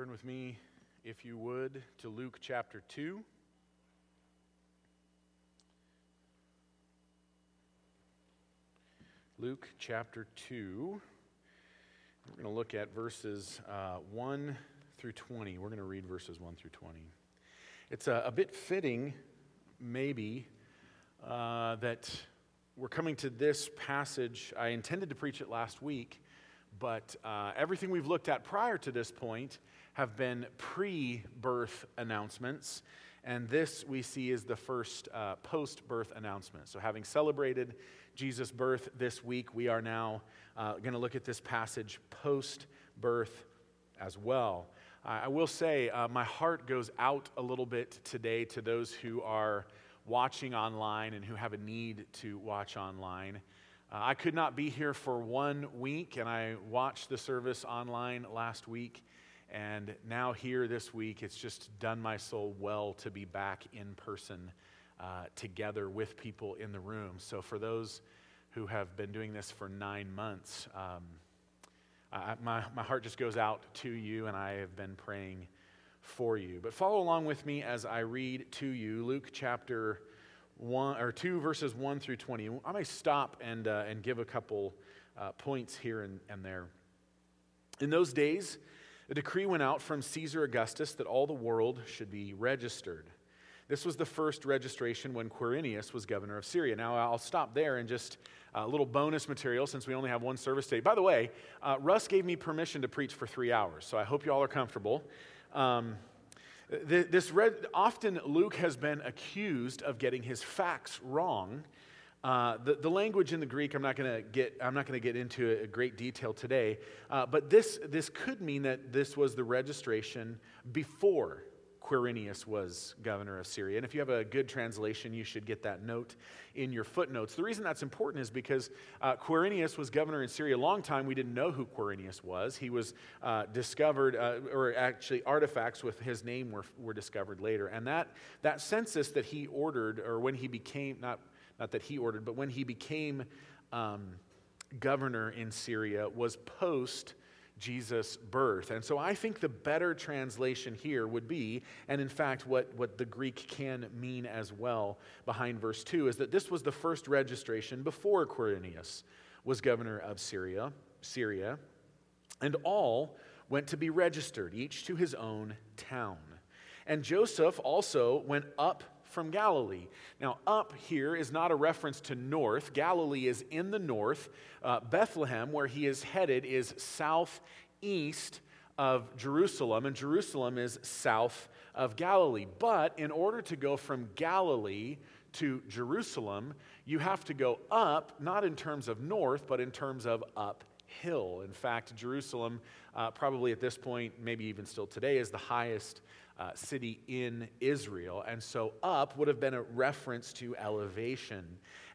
Turn with me, if you would, to Luke chapter 2. Luke chapter 2. We're going to look at verses uh, 1 through 20. We're going to read verses 1 through 20. It's a, a bit fitting, maybe, uh, that we're coming to this passage. I intended to preach it last week, but uh, everything we've looked at prior to this point have been pre birth announcements. And this we see is the first uh, post birth announcement. So, having celebrated Jesus' birth this week, we are now uh, going to look at this passage post birth as well. I will say, uh, my heart goes out a little bit today to those who are watching online and who have a need to watch online. Uh, I could not be here for one week, and I watched the service online last week. And now, here this week, it's just done my soul well to be back in person uh, together with people in the room. So, for those who have been doing this for nine months, um, I, my, my heart just goes out to you, and I have been praying for you. But follow along with me as I read to you Luke chapter 1 or 2 verses 1 through 20. I may stop and, uh, and give a couple uh, points here and, and there. In those days, a decree went out from Caesar Augustus that all the world should be registered. This was the first registration when Quirinius was governor of Syria. Now, I'll stop there and just a uh, little bonus material since we only have one service today. By the way, uh, Russ gave me permission to preach for three hours, so I hope you all are comfortable. Um, this often Luke has been accused of getting his facts wrong. Uh, the, the language in the Greek, I'm not going to get, I'm not going to get into a great detail today, uh, but this, this could mean that this was the registration before Quirinius was governor of Syria. And if you have a good translation, you should get that note in your footnotes. The reason that's important is because uh, Quirinius was governor in Syria a long time. We didn't know who Quirinius was. He was uh, discovered, uh, or actually, artifacts with his name were, were discovered later. And that, that census that he ordered, or when he became, not not that he ordered, but when he became um, governor in Syria, was post Jesus' birth. And so I think the better translation here would be, and in fact, what, what the Greek can mean as well behind verse 2, is that this was the first registration before Quirinius was governor of Syria, Syria, and all went to be registered, each to his own town. And Joseph also went up from Galilee. Now, up here is not a reference to north. Galilee is in the north. Uh, Bethlehem, where he is headed, is southeast of Jerusalem, and Jerusalem is south of Galilee. But in order to go from Galilee to Jerusalem, you have to go up, not in terms of north, but in terms of uphill. In fact, Jerusalem, uh, probably at this point, maybe even still today, is the highest uh, city in Israel. And so up would have been a reference to elevation.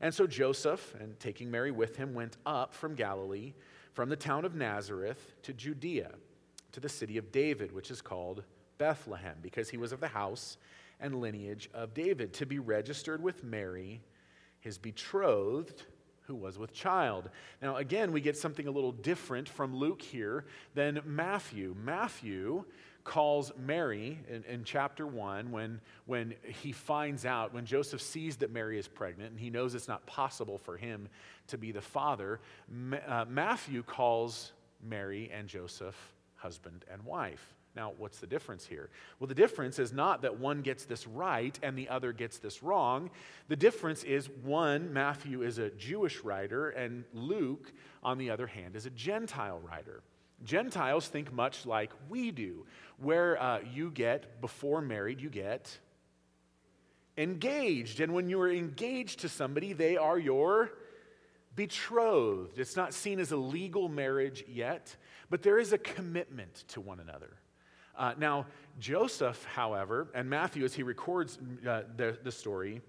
And so Joseph, and taking Mary with him, went up from Galilee, from the town of Nazareth to Judea, to the city of David, which is called Bethlehem, because he was of the house and lineage of David, to be registered with Mary, his betrothed who was with child. Now, again, we get something a little different from Luke here than Matthew. Matthew calls Mary in, in, chapter 1 when, when he finds out, when Joseph sees that Mary is pregnant and he knows it's not possible for him to be the father. Uh, Matthew calls Mary and Joseph husband and wife. Now, what's the difference here? Well, the difference is not that one gets this right and the other gets this wrong. The difference is one, Matthew is a Jewish writer, and Luke, on the other hand, is a Gentile writer. Gentiles think much like we do, where uh, you get, before married, you get engaged. And when you are engaged to somebody, they are your betrothed. It's not seen as a legal marriage yet, but there is a commitment to one another. Uh, now, Joseph, however, and Matthew, as he records uh, the, the story,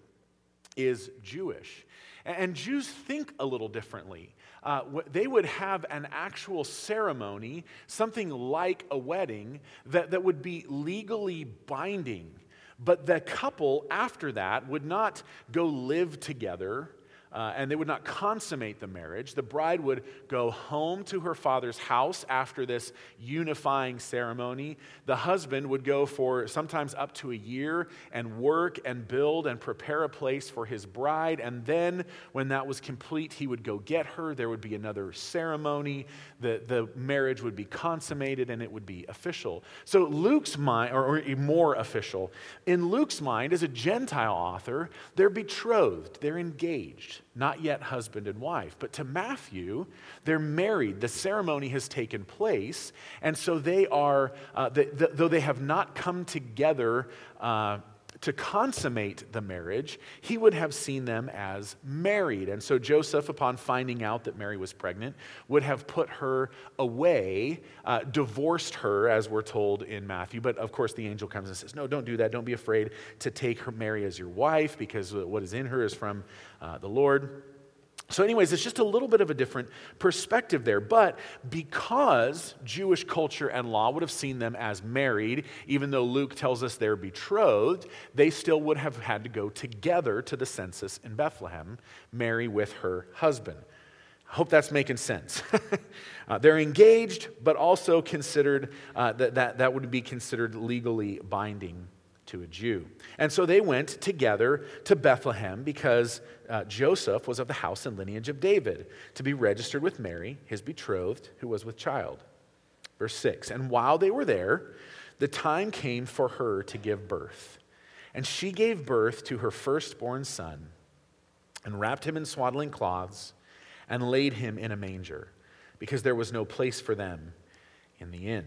is Jewish. And Jews think a little differently. Uh, they would have an actual ceremony, something like a wedding, that, that would be legally binding. But the couple after that would not go live together. Uh, and they would not consummate the marriage. The bride would go home to her father's house after this unifying ceremony. The husband would go for sometimes up to a year and work and build and prepare a place for his bride. And then, when that was complete, he would go get her. There would be another ceremony. The, the marriage would be consummated and it would be official. So, Luke's mind, or, or more official, in Luke's mind, as a Gentile author, they're betrothed, they're engaged not yet husband and wife. But to Matthew, they're married. The ceremony has taken place. And so they are, uh, the, though they have not come together uh, to consummate the marriage, he would have seen them as married. And so Joseph, upon finding out that Mary was pregnant, would have put her away, uh, divorced her, as we're told in Matthew. But of course, the angel comes and says, No, don't do that. Don't be afraid to take her, Mary as your wife, because what is in her is from uh, the Lord. So, anyways, it's just a little bit of a different perspective there. But because Jewish culture and law would have seen them as married, even though Luke tells us they're betrothed, they still would have had to go together to the census in Bethlehem, Mary with her husband. I hope that's making sense. uh, they're engaged, but also considered, uh, that, that, that would be considered legally binding to a Jew. And so they went together to Bethlehem because uh, Joseph was of the house and lineage of David to be registered with Mary, his betrothed, who was with child. Verse 6 And while they were there, the time came for her to give birth. And she gave birth to her firstborn son and wrapped him in swaddling cloths and laid him in a manger because there was no place for them in the inn.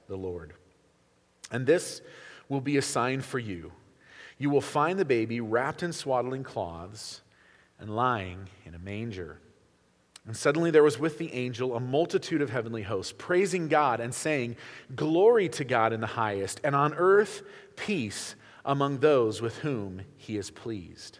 the Lord. And this will be a sign for you. You will find the baby wrapped in swaddling cloths and lying in a manger. And suddenly there was with the angel a multitude of heavenly hosts, praising God and saying, Glory to God in the highest, and on earth peace among those with whom he is pleased.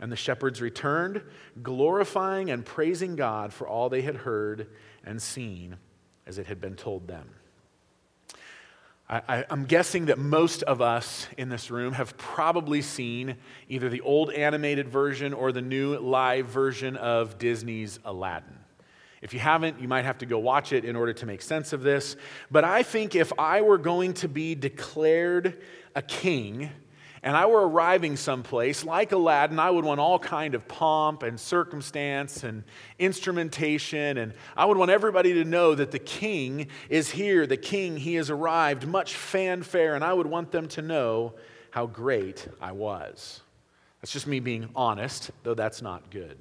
And the shepherds returned, glorifying and praising God for all they had heard and seen as it had been told them. I, am guessing that most of us in this room have probably seen either the old animated version or the new live version of Disney's Aladdin. If you haven't, you might have to go watch it in order to make sense of this. But I think if I were going to be declared a king, and I were arriving someplace like Aladdin, I would want all kind of pomp and circumstance and instrumentation, and I would want everybody to know that the king is here, the king, he has arrived, much fanfare, and I would want them to know how great I was. That's just me being honest, though that's not good.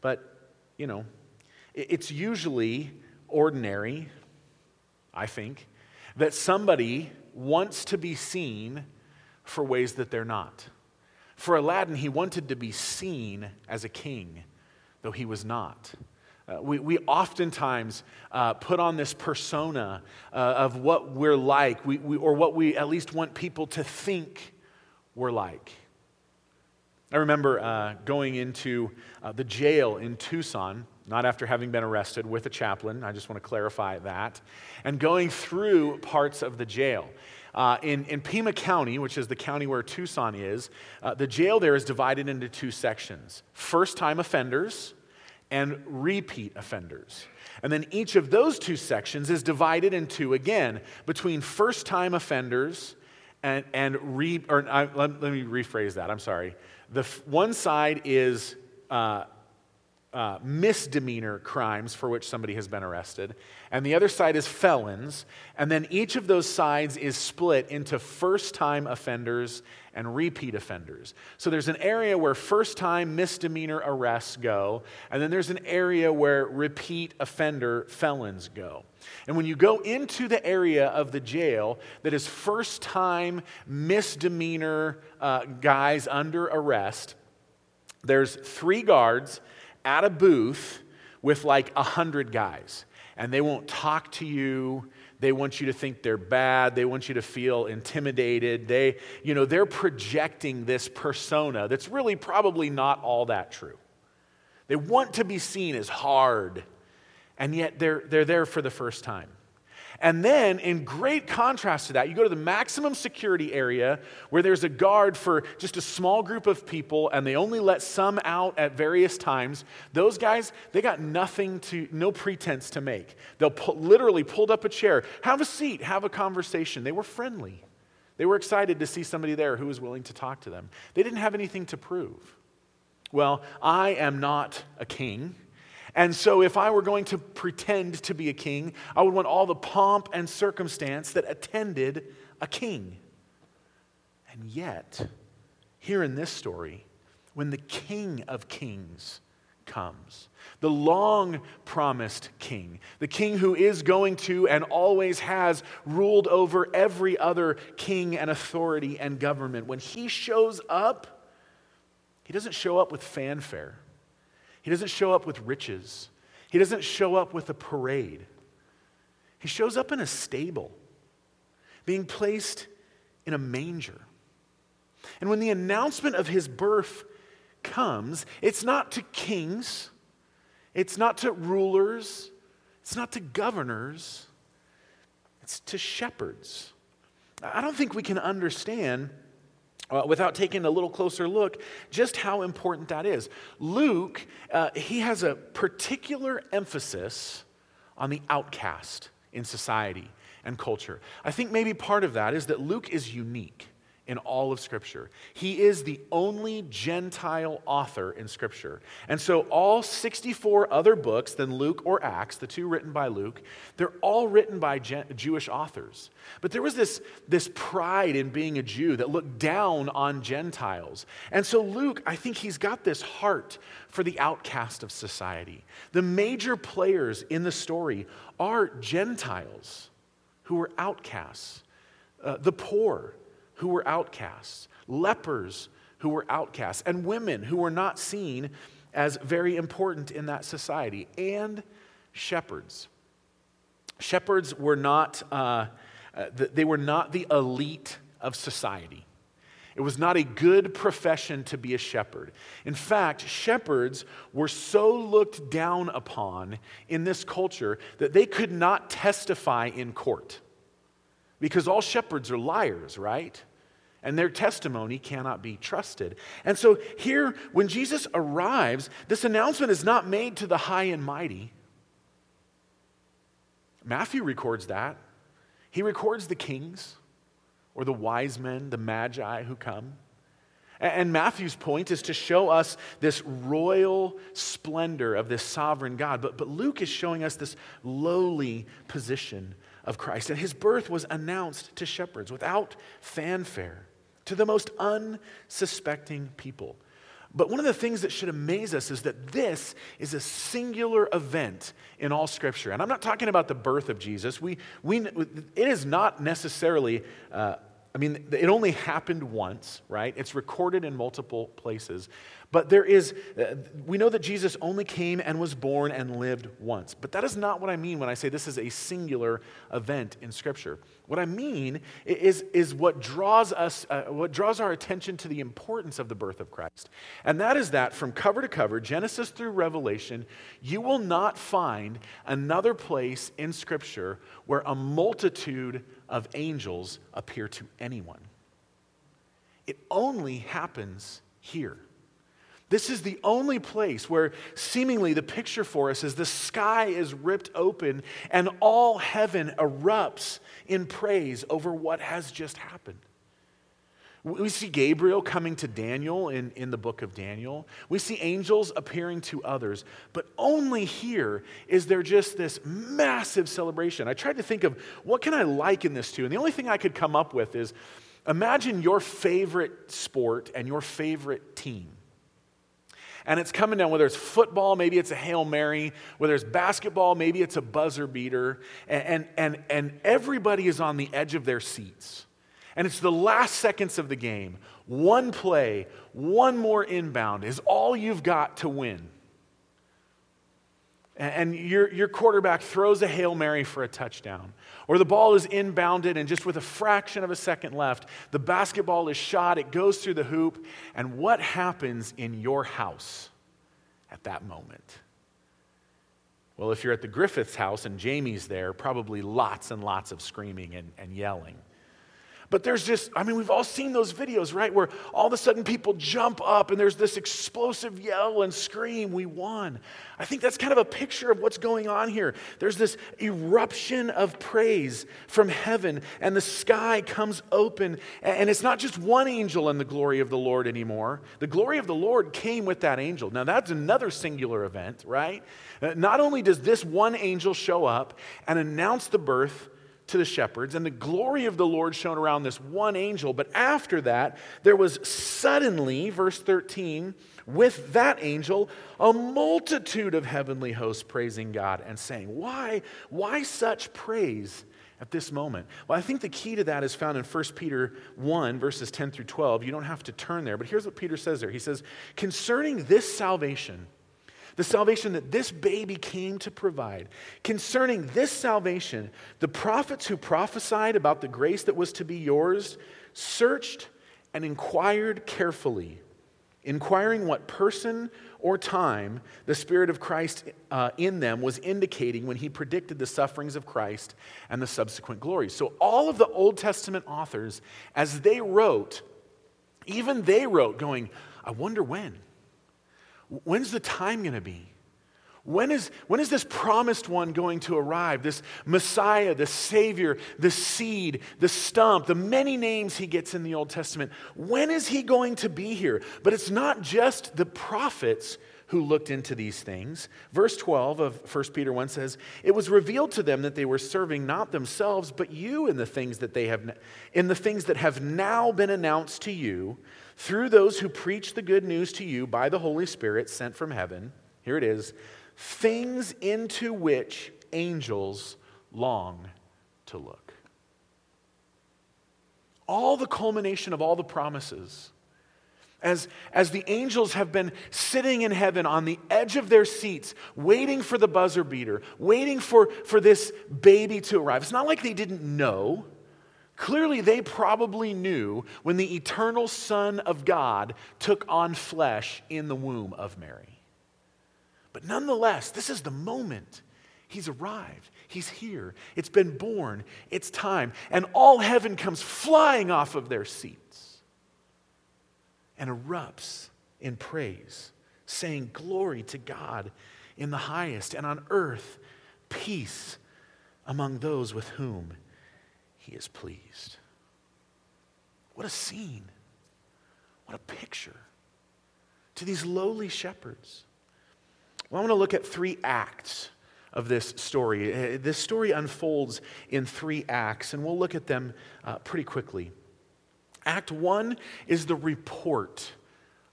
But, you know, it's usually ordinary, I think, that somebody wants to be seen for ways that they're not. For Aladdin, he wanted to be seen as a king, though he was not. Uh, we, we oftentimes uh, put on this persona uh, of what we're like, we, we, or what we at least want people to think we're like. I remember uh, going into uh, the jail in Tucson, not after having been arrested, with a chaplain. I just want to clarify that. And going through parts of the jail. Uh, in, in Pima County, which is the county where Tucson is, uh, the jail there is divided into two sections first time offenders and repeat offenders. And then each of those two sections is divided into, again, between first time offenders and, and re, or uh, let, let, me rephrase that, I'm sorry. The f- one side is uh, uh, misdemeanor crimes for which somebody has been arrested, and the other side is felons. And then each of those sides is split into first time offenders and repeat offenders. So there's an area where first time misdemeanor arrests go, and then there's an area where repeat offender felons go. And when you go into the area of the jail that is first time misdemeanor uh, guys under arrest, there's three guards at a booth with like a hundred guys, and they won't talk to you. They want you to think they're bad. They want you to feel intimidated. They, you know, they're projecting this persona that's really probably not all that true. They want to be seen as hard, and yet they're, they're there for the first time. And then, in great contrast to that, you go to the maximum security area where there's a guard for just a small group of people and they only let some out at various times. Those guys, they got nothing to, no pretense to make. They'll pu- literally pulled up a chair, have a seat, have a conversation. They were friendly. They were excited to see somebody there who was willing to talk to them. They didn't have anything to prove. Well, I am not a king. And so, if I were going to pretend to be a king, I would want all the pomp and circumstance that attended a king. And yet, here in this story, when the King of Kings comes, the long promised King, the King who is going to and always has ruled over every other king and authority and government, when he shows up, he doesn't show up with fanfare. He doesn't show up with riches. He doesn't show up with a parade. He shows up in a stable, being placed in a manger. And when the announcement of his birth comes, it's not to kings, it's not to rulers, it's not to governors, it's to shepherds. I don't think we can understand uh, without taking a little closer look, just how important that is. Luke, uh, he has a particular emphasis on the outcast in society and culture. I think maybe part of that is that Luke is unique in all of Scripture. He is the only Gentile author in Scripture. And so, all 64 other books than Luke or Acts, the two written by Luke, they're all written by Jewish authors. But there was this, this pride in being a Jew that looked down on Gentiles. And so, Luke, I think he's got this heart for the outcast of society. The major players in the story are Gentiles who were outcasts, uh, the poor who were outcasts, lepers who were outcasts, and women who were not seen as very important in that society, and shepherds. Shepherds were not, uh, uh, they were not the elite of society. It was not a good profession to be a shepherd. In fact, shepherds were so looked down upon in this culture that they could not testify in court. Because all shepherds are liars, right? And their testimony cannot be trusted. And so, here, when Jesus arrives, this announcement is not made to the high and mighty. Matthew records that. He records the kings or the wise men, the magi who come. And Matthew's point is to show us this royal splendor of this sovereign God. But, but Luke is showing us this lowly position of Christ. And his birth was announced to shepherds without fanfare to the most unsuspecting people. But one of the things that should amaze us is that this is a singular event in all Scripture. And I'm not talking about the birth of Jesus. We, we, it is not necessarily uh, I mean, it only happened once, right? It's recorded in multiple places. But there is, uh, we know that Jesus only came and was born and lived once. But that is not what I mean when I say this is a singular event in Scripture. What I mean is, is what draws us, uh, what draws our attention to the importance of the birth of Christ. And that is that from cover to cover, Genesis through Revelation, you will not find another place in Scripture where a multitude of angels appear to anyone. It only happens here. This is the only place where seemingly the picture for us is the sky is ripped open and all heaven erupts in praise over what has just happened. We see Gabriel coming to Daniel in, in the book of Daniel. We see angels appearing to others. But only here is there just this massive celebration. I tried to think of what can I liken this to? And the only thing I could come up with is imagine your favorite sport and your favorite team. And it's coming down, whether it's football, maybe it's a Hail Mary, whether it's basketball, maybe it's a buzzer beater, and, and, and, and everybody is on the edge of their seats and it's the last seconds of the game. One play, one more inbound is all you've got to win. And your, your quarterback throws a Hail Mary for a touchdown. Or the ball is inbounded, and just with a fraction of a second left, the basketball is shot, it goes through the hoop. And what happens in your house at that moment? Well, if you're at the Griffiths house and Jamie's there, probably lots and lots of screaming and, and yelling. But there's just, I mean, we've all seen those videos, right? Where all of a sudden people jump up and there's this explosive yell and scream, we won. I think that's kind of a picture of what's going on here. There's this eruption of praise from heaven, and the sky comes open. And it's not just one angel in the glory of the Lord anymore. The glory of the Lord came with that angel. Now, that's another singular event, right? Uh, not only does this one angel show up and announce the birth, to the shepherds, and the glory of the Lord shone around this one angel. But after that, there was suddenly, verse 13, with that angel, a multitude of heavenly hosts praising God and saying, Why, why such praise? At this moment. Well, I think the key to that is found in 1 Peter 1, verses 10 through 12. You don't have to turn there, but here's what Peter says there. He says, Concerning this salvation, the salvation that this baby came to provide. Concerning this salvation, the prophets who prophesied about the grace that was to be yours searched and inquired carefully, inquiring what person or time the Spirit of Christ uh, in them was indicating when he predicted the sufferings of Christ and the subsequent glories. So, all of the Old Testament authors, as they wrote, even they wrote, going, I wonder when. When's the time going to be? When is, when is this promised one going to arrive? This Messiah, the Savior, the seed, the stump, the many names he gets in the Old Testament. When is he going to be here? But it's not just the prophets who looked into these things. Verse 12 of 1 Peter 1 says, It was revealed to them that they were serving not themselves, but you in the things that they have in the things that have now been announced to you through those who preach the good news to you by the Holy Spirit sent from heaven. Here it is things into which angels long to look. All the culmination of all the promises. As, as the angels have been sitting in heaven on the edge of their seats, waiting for the buzzer beater, waiting for, for this baby to arrive. It's not like they didn't know. Clearly, they probably knew when the eternal Son of God took on flesh in the womb of Mary. But nonetheless, this is the moment. He's arrived. He's here. It's been born. It's time. And all heaven comes flying off of their seats and erupts in praise, saying, Glory to God in the highest, and on earth, peace among those with whom he is pleased. What a scene. What a picture to these lowly shepherds. Well, I want to look at three acts of this story. Uh, this story unfolds in three acts, and we'll look at them uh, pretty quickly. Act one is the report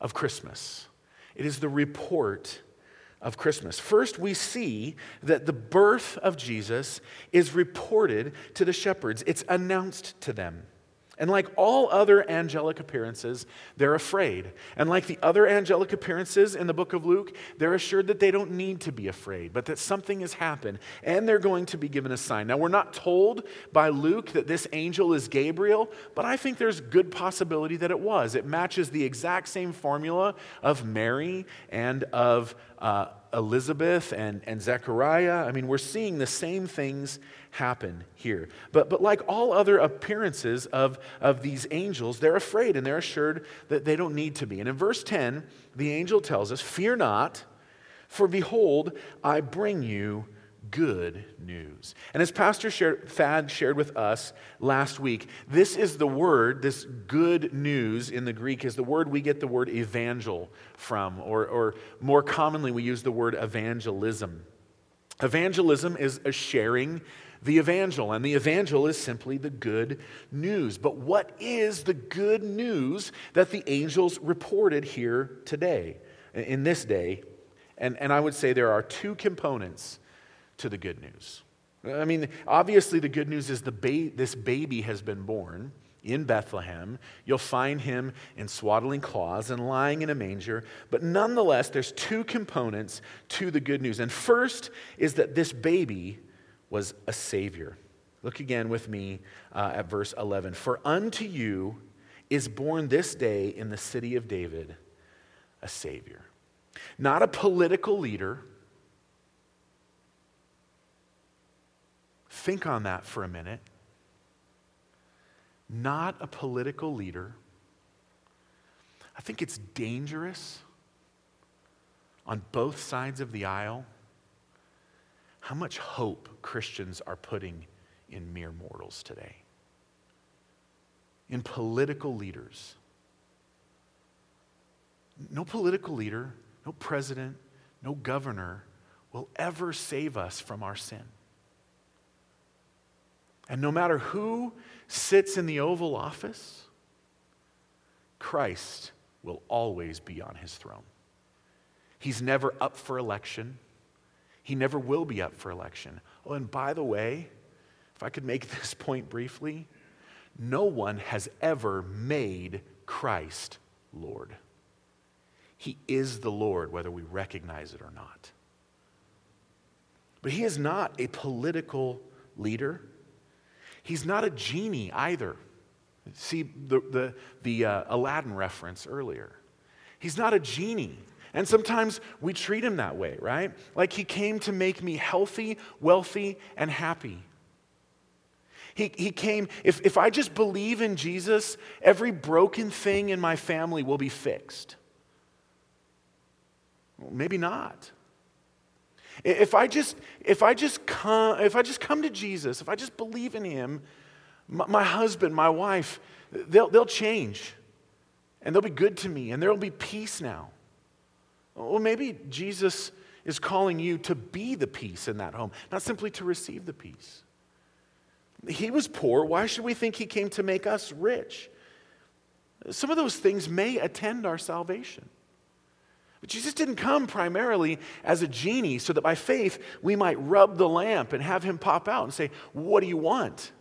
of Christmas. It is the report of Christmas. First, we see that the birth of Jesus is reported to the shepherds, it's announced to them. And like all other angelic appearances, they're afraid. And like the other angelic appearances in the book of Luke, they're assured that they don't need to be afraid, but that something has happened and they're going to be given a sign. Now, we're not told by Luke that this angel is Gabriel, but I think there's good possibility that it was. It matches the exact same formula of Mary and of uh, Elizabeth and, and Zechariah. I mean, we're seeing the same things happen here. But, but like all other appearances of, of these angels, they're afraid and they're assured that they don't need to be. And in verse 10, the angel tells us, Fear not, for behold, I bring you good news. And as Pastor shared, Thad shared with us last week, this is the word, this good news in the Greek is the word we get the word evangel from, or, or more commonly, we use the word evangelism. Evangelism is a sharing the evangel, and the evangel is simply the good news. But what is the good news that the angels reported here today, in this day? And, and I would say there are two components to the good news. I mean, obviously, the good news is the ba- this baby has been born in Bethlehem. You'll find him in swaddling cloths and lying in a manger. But nonetheless, there's two components to the good news. And first is that this baby was a Savior. Look again with me uh, at verse 11. For unto you is born this day in the city of David a Savior. Not a political leader. Think on that for a minute. Not a political leader. I think it's dangerous on both sides of the aisle how much hope Christians are putting in mere mortals today, in political leaders. No political leader, no president, no governor will ever save us from our sin. And no matter who sits in the Oval Office, Christ will always be on his throne. He's never up for election. He never will be up for election. Oh, and by the way, if I could make this point briefly, no one has ever made Christ Lord. He is the Lord, whether we recognize it or not. But he is not a political leader. He's not a genie either. See the, the, the uh, Aladdin reference earlier. He's not a genie. And sometimes we treat him that way, right? Like he came to make me healthy, wealthy, and happy. He, he came, if, if I just believe in Jesus, every broken thing in my family will be fixed. Well, maybe not. If I just, if I just come, if I just come to Jesus, if I just believe in him, my, my husband, my wife, they'll, they'll change. And they'll be good to me, and there will be peace now. Well, maybe Jesus is calling you to be the peace in that home, not simply to receive the peace. He was poor. Why should we think he came to make us rich? Some of those things may attend our salvation. But Jesus didn't come primarily as a genie so that by faith we might rub the lamp and have him pop out and say, What do you want?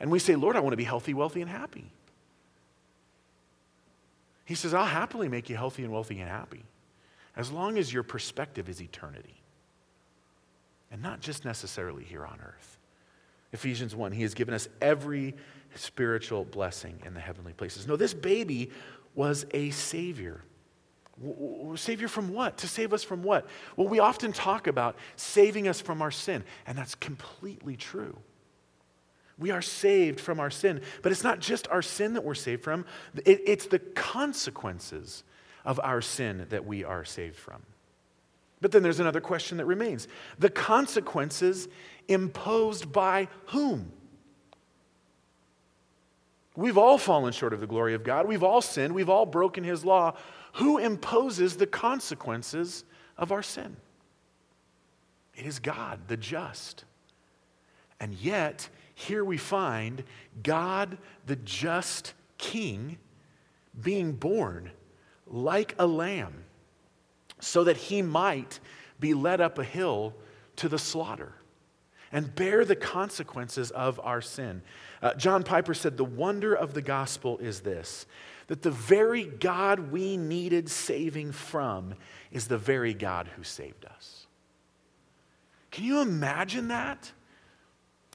And we say, Lord, I want to be healthy, wealthy, and happy. He says, I'll happily make you healthy and wealthy and happy as long as your perspective is eternity and not just necessarily here on earth. Ephesians 1, he has given us every spiritual blessing in the heavenly places. No, this baby was a savior. Savior from what? To save us from what? Well, we often talk about saving us from our sin, and that's completely true. We are saved from our sin, but it's not just our sin that we're saved from, it, it's the consequences of our sin that we are saved from. But then there's another question that remains the consequences imposed by whom? We've all fallen short of the glory of God. We've all sinned. We've all broken His law. Who imposes the consequences of our sin? It is God, the just. And yet, here we find God, the just King, being born like a lamb, so that he might be led up a hill to the slaughter and bear the consequences of our sin. Uh, John Piper said, The wonder of the gospel is this that the very God we needed saving from is the very God who saved us. Can you imagine that?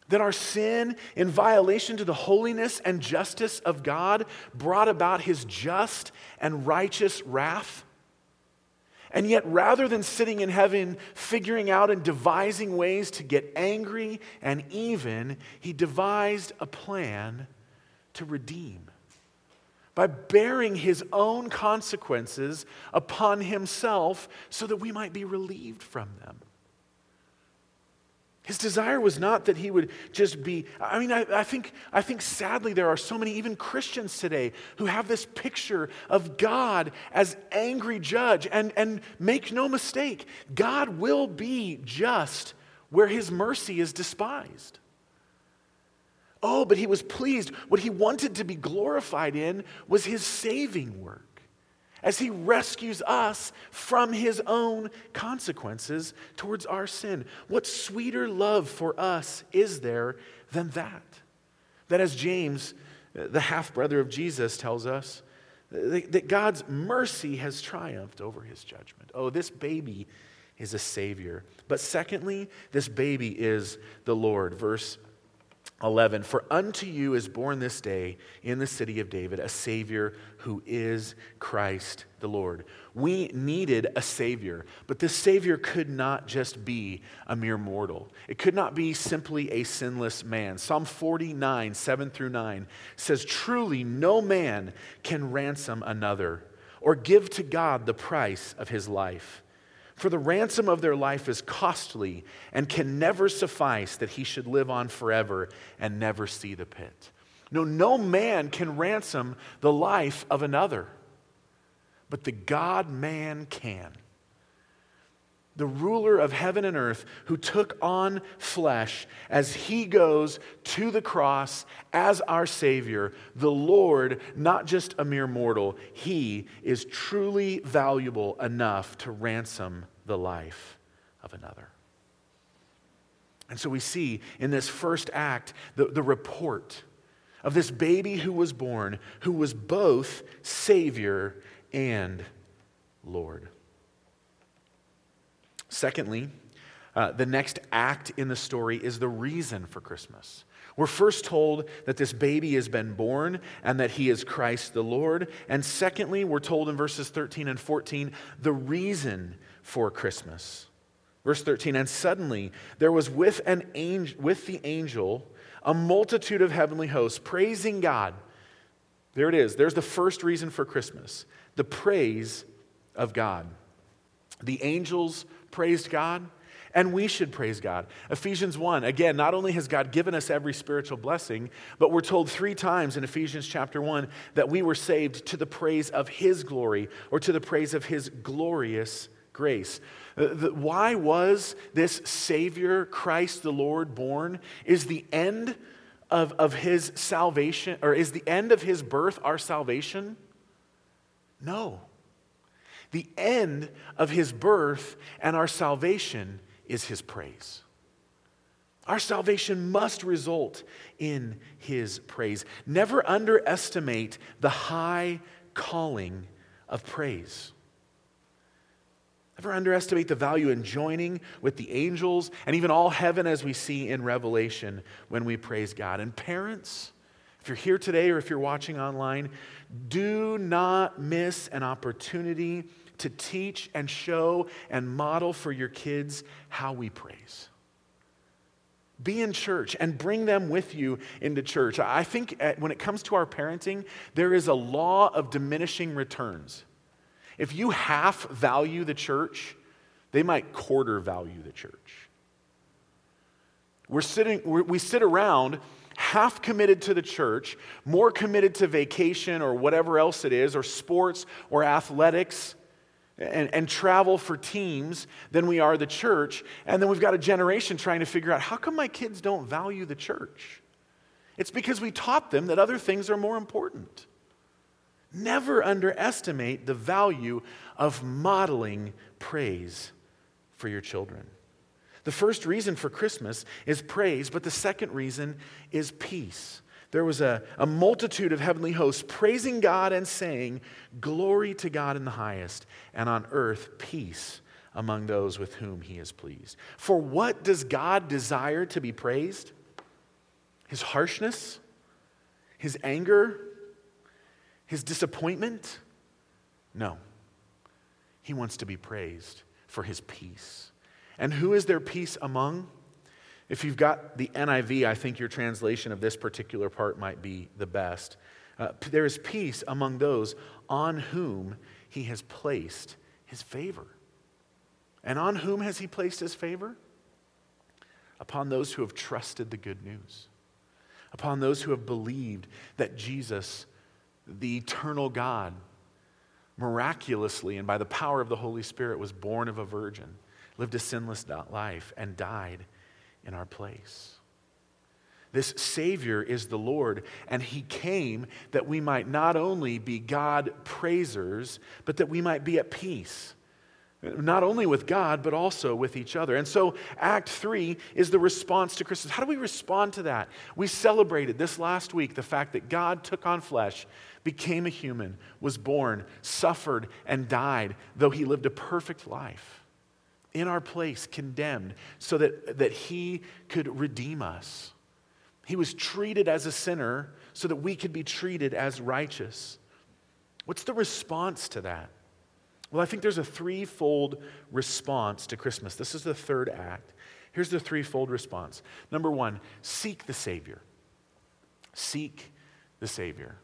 That our sin, in violation to the holiness and justice of God, brought about his just and righteous wrath. And yet, rather than sitting in heaven figuring out and devising ways to get angry and even, he devised a plan to redeem by bearing his own consequences upon himself so that we might be relieved from them. His desire was not that he would just be, I mean, I, I, think, I think sadly there are so many, even Christians today, who have this picture of God as angry judge. And, and make no mistake, God will be just where his mercy is despised. Oh, but he was pleased. What he wanted to be glorified in was his saving work as he rescues us from his own consequences towards our sin. What sweeter love for us is there than that? That, as James, uh, the half brother of Jesus, tells us, that God's mercy has triumphed over his judgment. Oh, this baby is a savior. But secondly, this baby is the Lord. Verse 11 For unto you is born this day in the city of David a Savior who is Christ the Lord. We needed a Savior, but this Savior could not just be a mere mortal. It could not be simply a sinless man. Psalm 49, 7 through 9 says, Truly no man can ransom another or give to God the price of his life. For the ransom of their life is costly and can never suffice that he should live on forever and never see the pit. No, no man can ransom the life of another, but the God man can the ruler of heaven and earth, who took on flesh as he goes to the cross as our Savior, the Lord, not just a mere mortal, he is truly valuable enough to ransom the life of another. And so we see in this first act the, the report of this baby who was born, who was both Savior and Lord. Secondly, uh, the next act in the story is the reason for Christmas. We're first told that this baby has been born and that he is Christ the Lord. And secondly, we're told in verses 13 and 14 the reason for Christmas. Verse 13, and suddenly there was with, an angel, with the angel a multitude of heavenly hosts praising God. There it is. There's the first reason for Christmas the praise of God. The angels praised God, and we should praise God. Ephesians 1, again, not only has God given us every spiritual blessing, but we're told three times in Ephesians chapter 1 that we were saved to the praise of His glory or to the praise of His glorious grace. Uh, why was this Savior, Christ the Lord, born? Is the end of, of His salvation, or is the end of His birth our salvation? No. The end of his birth and our salvation is his praise. Our salvation must result in his praise. Never underestimate the high calling of praise. Never underestimate the value in joining with the angels and even all heaven as we see in Revelation when we praise God. And parents, if you're here today or if you're watching online, do not miss an opportunity to teach and show and model for your kids how we praise. Be in church and bring them with you into church. I think when it comes to our parenting, there is a law of diminishing returns. If you half value the church, they might quarter value the church. We're sitting, we sit around half committed to the church, more committed to vacation or whatever else it is, or sports or athletics, and, and travel for teams than we are the church. And then we've got a generation trying to figure out how come my kids don't value the church? It's because we taught them that other things are more important. Never underestimate the value of modeling praise for your children. The first reason for Christmas is praise, but the second reason is peace. There was a, a multitude of heavenly hosts praising God and saying, Glory to God in the highest, and on earth peace among those with whom he is pleased. For what does God desire to be praised? His harshness? His anger? His disappointment? No. He wants to be praised for his peace. And who is there peace among? If you've got the NIV, I think your translation of this particular part might be the best. Uh, there is peace among those on whom he has placed his favor. And on whom has he placed his favor? upon those who have trusted the good news, upon those who have believed that Jesus, the eternal God, miraculously and by the power of the Holy Spirit was born of a virgin, lived a sinless life, and died in our place. This Savior is the Lord, and He came that we might not only be God praisers, but that we might be at peace. Not only with God, but also with each other. And so, Act Three is the response to Christmas. How do we respond to that? We celebrated this last week the fact that God took on flesh, became a human, was born, suffered, and died, though He lived a perfect life in our place, condemned, so that, that He could redeem us. He was treated as a sinner so that we could be treated as righteous. What's the response to that? Well, I think there's a threefold response to Christmas. This is the third act. Here's the threefold response. Number one, seek the Savior. Seek the Savior.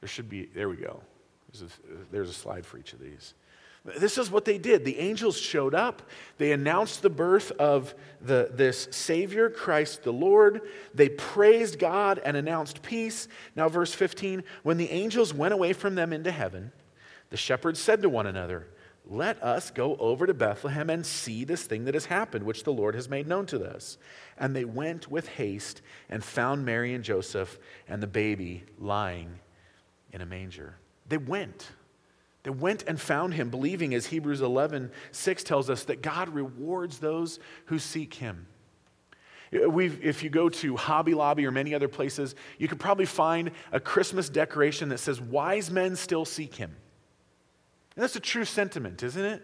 There should be, there we go. There's a, there's a slide for each of these. This is what they did. The angels showed up. They announced the birth of the, this Savior, Christ the Lord. They praised God and announced peace. Now, verse 15 when the angels went away from them into heaven, the shepherds said to one another, Let us go over to Bethlehem and see this thing that has happened, which the Lord has made known to us. And they went with haste and found Mary and Joseph and the baby lying in a manger. They went. They went and found him, believing, as Hebrews 11 6 tells us, that God rewards those who seek him. We've, if you go to Hobby Lobby or many other places, you could probably find a Christmas decoration that says, Wise men still seek him. And that's a true sentiment, isn't it?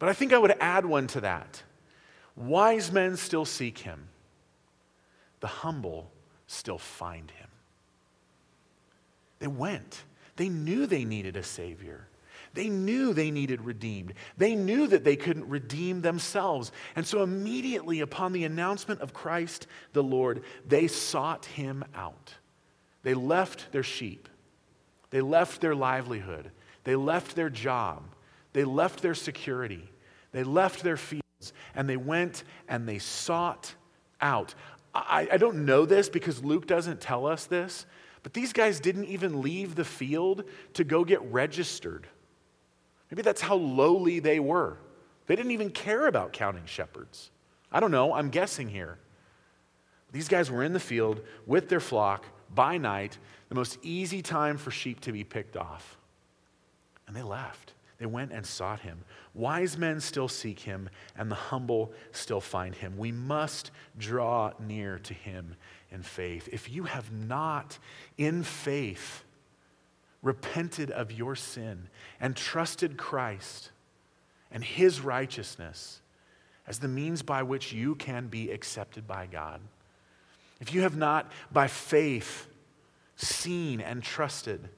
But I think I would add one to that. Wise men still seek him, the humble still find him. They went. They knew they needed a Savior. They knew they needed redeemed. They knew that they couldn't redeem themselves. And so, immediately upon the announcement of Christ the Lord, they sought him out. They left their sheep, they left their livelihood, they left their job, they left their security, they left their fields, and they went and they sought out. I, I don't know this because Luke doesn't tell us this, but these guys didn't even leave the field to go get registered. Maybe that's how lowly they were. They didn't even care about counting shepherds. I don't know, I'm guessing here. These guys were in the field with their flock by night, the most easy time for sheep to be picked off. And they left. They went and sought him. Wise men still seek him, and the humble still find him. We must draw near to him in faith. If you have not, in faith, repented of your sin and trusted Christ and his righteousness as the means by which you can be accepted by God, if you have not, by faith, seen and trusted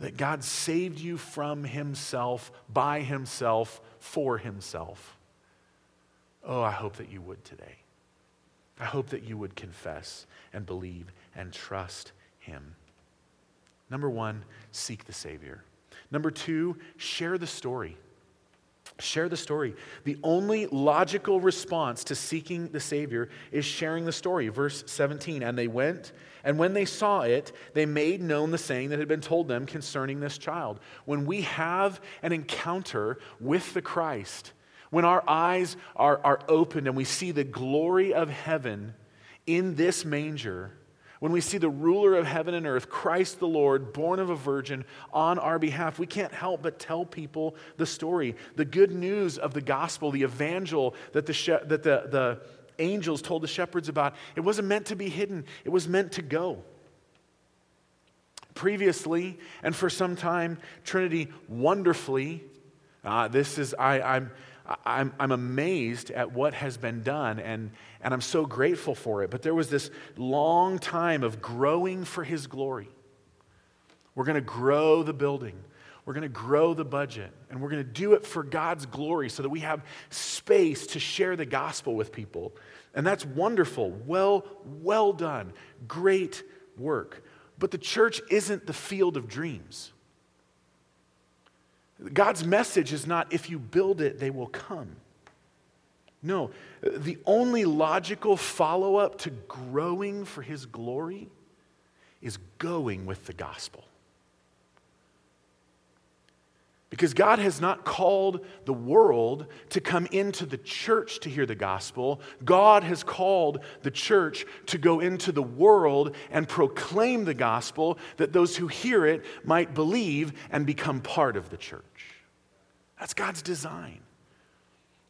that God saved you from himself, by himself, for himself, oh, I hope that you would today. I hope that you would confess and believe and trust him. Number one, seek the Savior. Number two, share the story. Share the story. The only logical response to seeking the Savior is sharing the story. Verse 17 And they went, and when they saw it, they made known the saying that had been told them concerning this child. When we have an encounter with the Christ, when our eyes are, are opened and we see the glory of heaven in this manger, when we see the ruler of heaven and earth, Christ the Lord, born of a virgin, on our behalf, we can't help but tell people the story, the good news of the gospel, the evangel that the, she- that the, the angels told the shepherds about. It wasn't meant to be hidden, it was meant to go. Previously, and for some time, Trinity wonderfully, uh, this is, I, I'm, I'm, I'm amazed at what has been done, and, and I'm so grateful for it. But there was this long time of growing for His glory. We're going to grow the building, we're going to grow the budget, and we're going to do it for God's glory so that we have space to share the gospel with people. And that's wonderful. Well, well done. Great work. But the church isn't the field of dreams. God's message is not if you build it, they will come. No, the only logical follow up to growing for his glory is going with the gospel. Because God has not called the world to come into the church to hear the gospel. God has called the church to go into the world and proclaim the gospel that those who hear it might believe and become part of the church. That's God's design.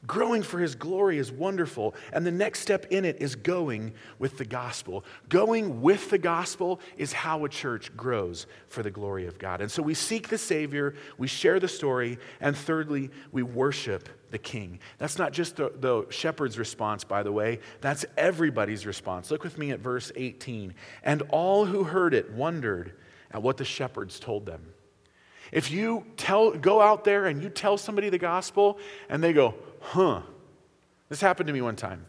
Growing for his glory is wonderful. And the next step in it is going with the gospel. Going with the gospel is how a church grows for the glory of God. And so we seek the Savior, we share the story, and thirdly, we worship the King. That's not just the, the shepherd's response, by the way, that's everybody's response. Look with me at verse 18. And all who heard it wondered at what the shepherds told them. If you tell, go out there and you tell somebody the gospel and they go, huh, this happened to me one time.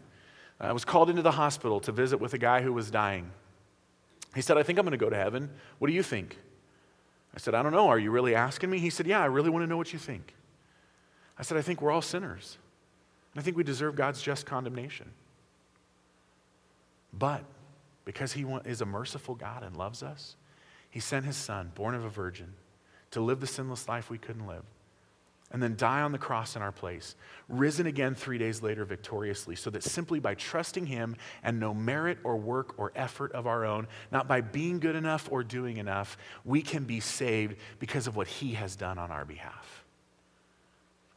I was called into the hospital to visit with a guy who was dying. He said, I think I'm going to go to heaven. What do you think? I said, I don't know. Are you really asking me? He said, Yeah, I really want to know what you think. I said, I think we're all sinners. And I think we deserve God's just condemnation. But because He is a merciful God and loves us, He sent His Son, born of a virgin, to live the sinless life we couldn't live, and then die on the cross in our place, risen again three days later victoriously, so that simply by trusting Him and no merit or work or effort of our own, not by being good enough or doing enough, we can be saved because of what He has done on our behalf.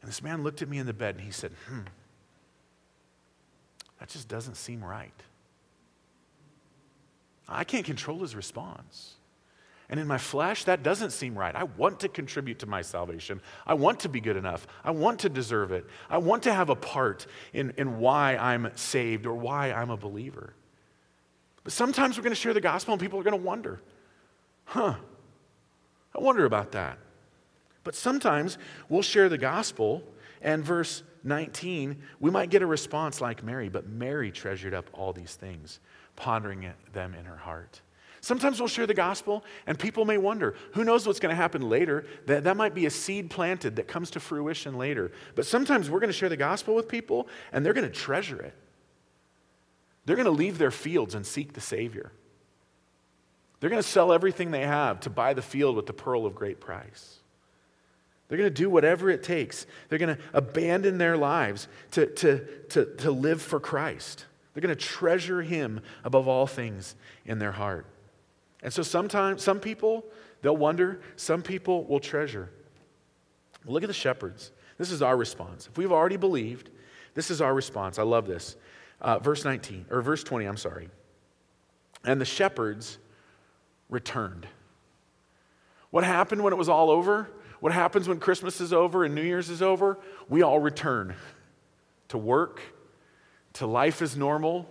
And this man looked at me in the bed and he said, Hmm, that just doesn't seem right. I can't control his response. And in my flesh, that doesn't seem right. I want to contribute to my salvation. I want to be good enough. I want to deserve it. I want to have a part in, in why I'm saved or why I'm a believer. But sometimes we're going to share the gospel and people are going to wonder, huh, I wonder about that. But sometimes we'll share the gospel and verse 19, we might get a response like Mary, but Mary treasured up all these things, pondering them in her heart. Sometimes we'll share the gospel, and people may wonder who knows what's going to happen later? That, that might be a seed planted that comes to fruition later. But sometimes we're going to share the gospel with people, and they're going to treasure it. They're going to leave their fields and seek the Savior. They're going to sell everything they have to buy the field with the pearl of great price. They're going to do whatever it takes. They're going to abandon their lives to, to, to, to live for Christ. They're going to treasure Him above all things in their heart. And so sometimes, some people, they'll wonder, some people will treasure. Look at the shepherds. This is our response. If we've already believed, this is our response. I love this. Uh, verse 19, or verse 20, I'm sorry. And the shepherds returned. What happened when it was all over? What happens when Christmas is over and New Year's is over? We all return to work, to life as normal.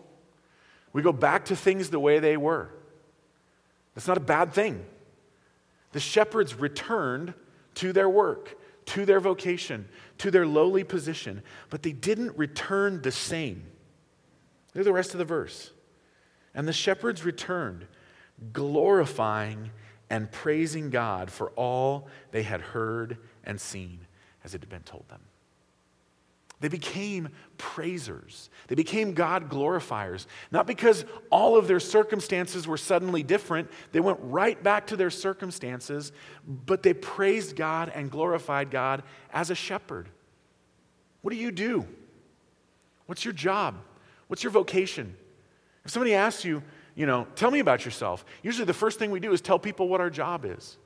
We go back to things the way they were. That's not a bad thing. The shepherds returned to their work, to their vocation, to their lowly position, but they didn't return the same. Look at the rest of the verse. And the shepherds returned, glorifying and praising God for all they had heard and seen as it had been told them. They became praisers. They became God glorifiers. Not because all of their circumstances were suddenly different, they went right back to their circumstances, but they praised God and glorified God as a shepherd. What do you do? What's your job? What's your vocation? If somebody asks you, you know, tell me about yourself, usually the first thing we do is tell people what our job is.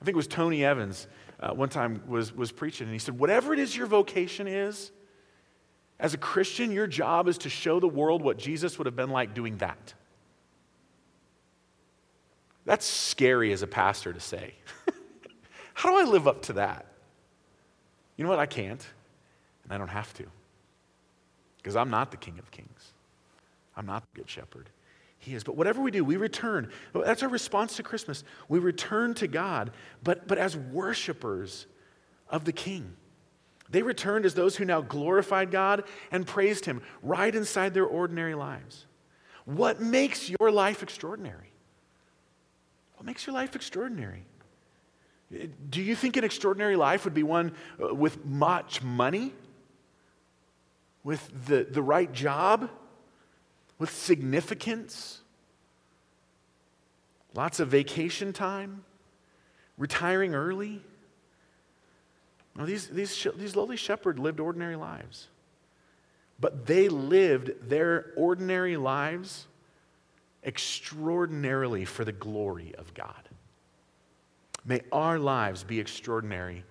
I think it was Tony Evans uh, one time was, was preaching, and he said, Whatever it is your vocation is, as a Christian, your job is to show the world what Jesus would have been like doing that. That's scary as a pastor to say. How do I live up to that? You know what? I can't, and I don't have to. Because I'm not the King of Kings, I'm not the Good Shepherd. He is. But whatever we do, we return. That's our response to Christmas. We return to God, but, but as worshipers of the King. They returned as those who now glorified God and praised Him right inside their ordinary lives. What makes your life extraordinary? What makes your life extraordinary? Do you think an extraordinary life would be one uh, with much money? with the, the right job, with significance, lots of vacation time, retiring early. No, these, these, these lowly shepherds lived ordinary lives. But they lived their ordinary lives extraordinarily for the glory of God. May our lives be extraordinary,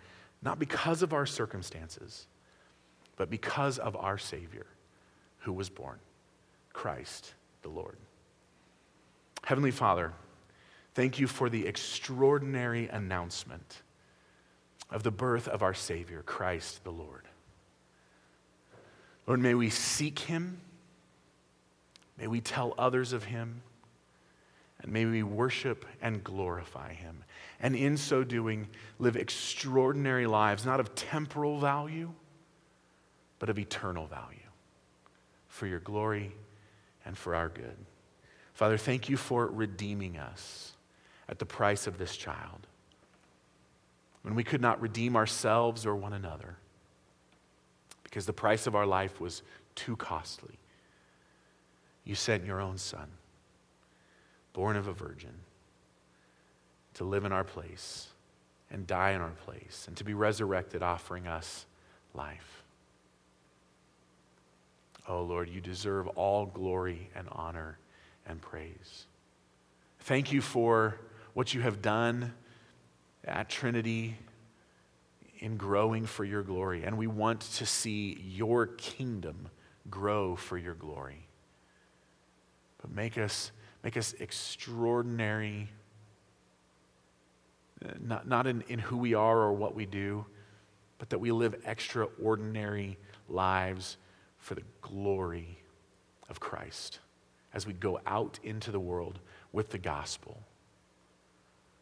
not because of our circumstances, but because of our Savior who was born, Christ the Lord. Heavenly Father, thank you for the extraordinary announcement of the birth of our Savior, Christ the Lord. Lord, may we seek him. May we tell others of him. And may we worship and glorify him. And in so doing, live extraordinary lives, not of temporal value, but of eternal value for your glory and for our good. Father, thank you for redeeming us at the price of this child when we could not redeem ourselves or one another because the price of our life was too costly. You sent your own son, born of a virgin, to live in our place and die in our place and to be resurrected, offering us life. Oh Lord, you deserve all glory and honor and praise. Thank you for what you have done at Trinity in growing for your glory. And we want to see your kingdom grow for your glory. But make us, make us extraordinary, not, not in, in who we are or what we do, but that we live extraordinary lives for the glory of Christ as we go out into the world with the gospel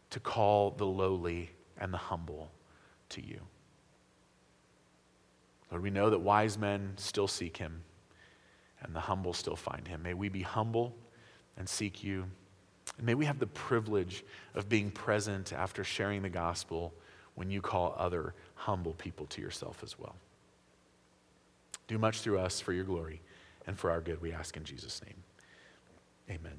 to call the lowly and the humble to you. Lord, we know that wise men still seek him and the humble still find him. May we be humble and seek you. And may we have the privilege of being present after sharing the gospel when you call other humble people to yourself as well. Do much through us for your glory and for our good, we ask in Jesus' name. Amen.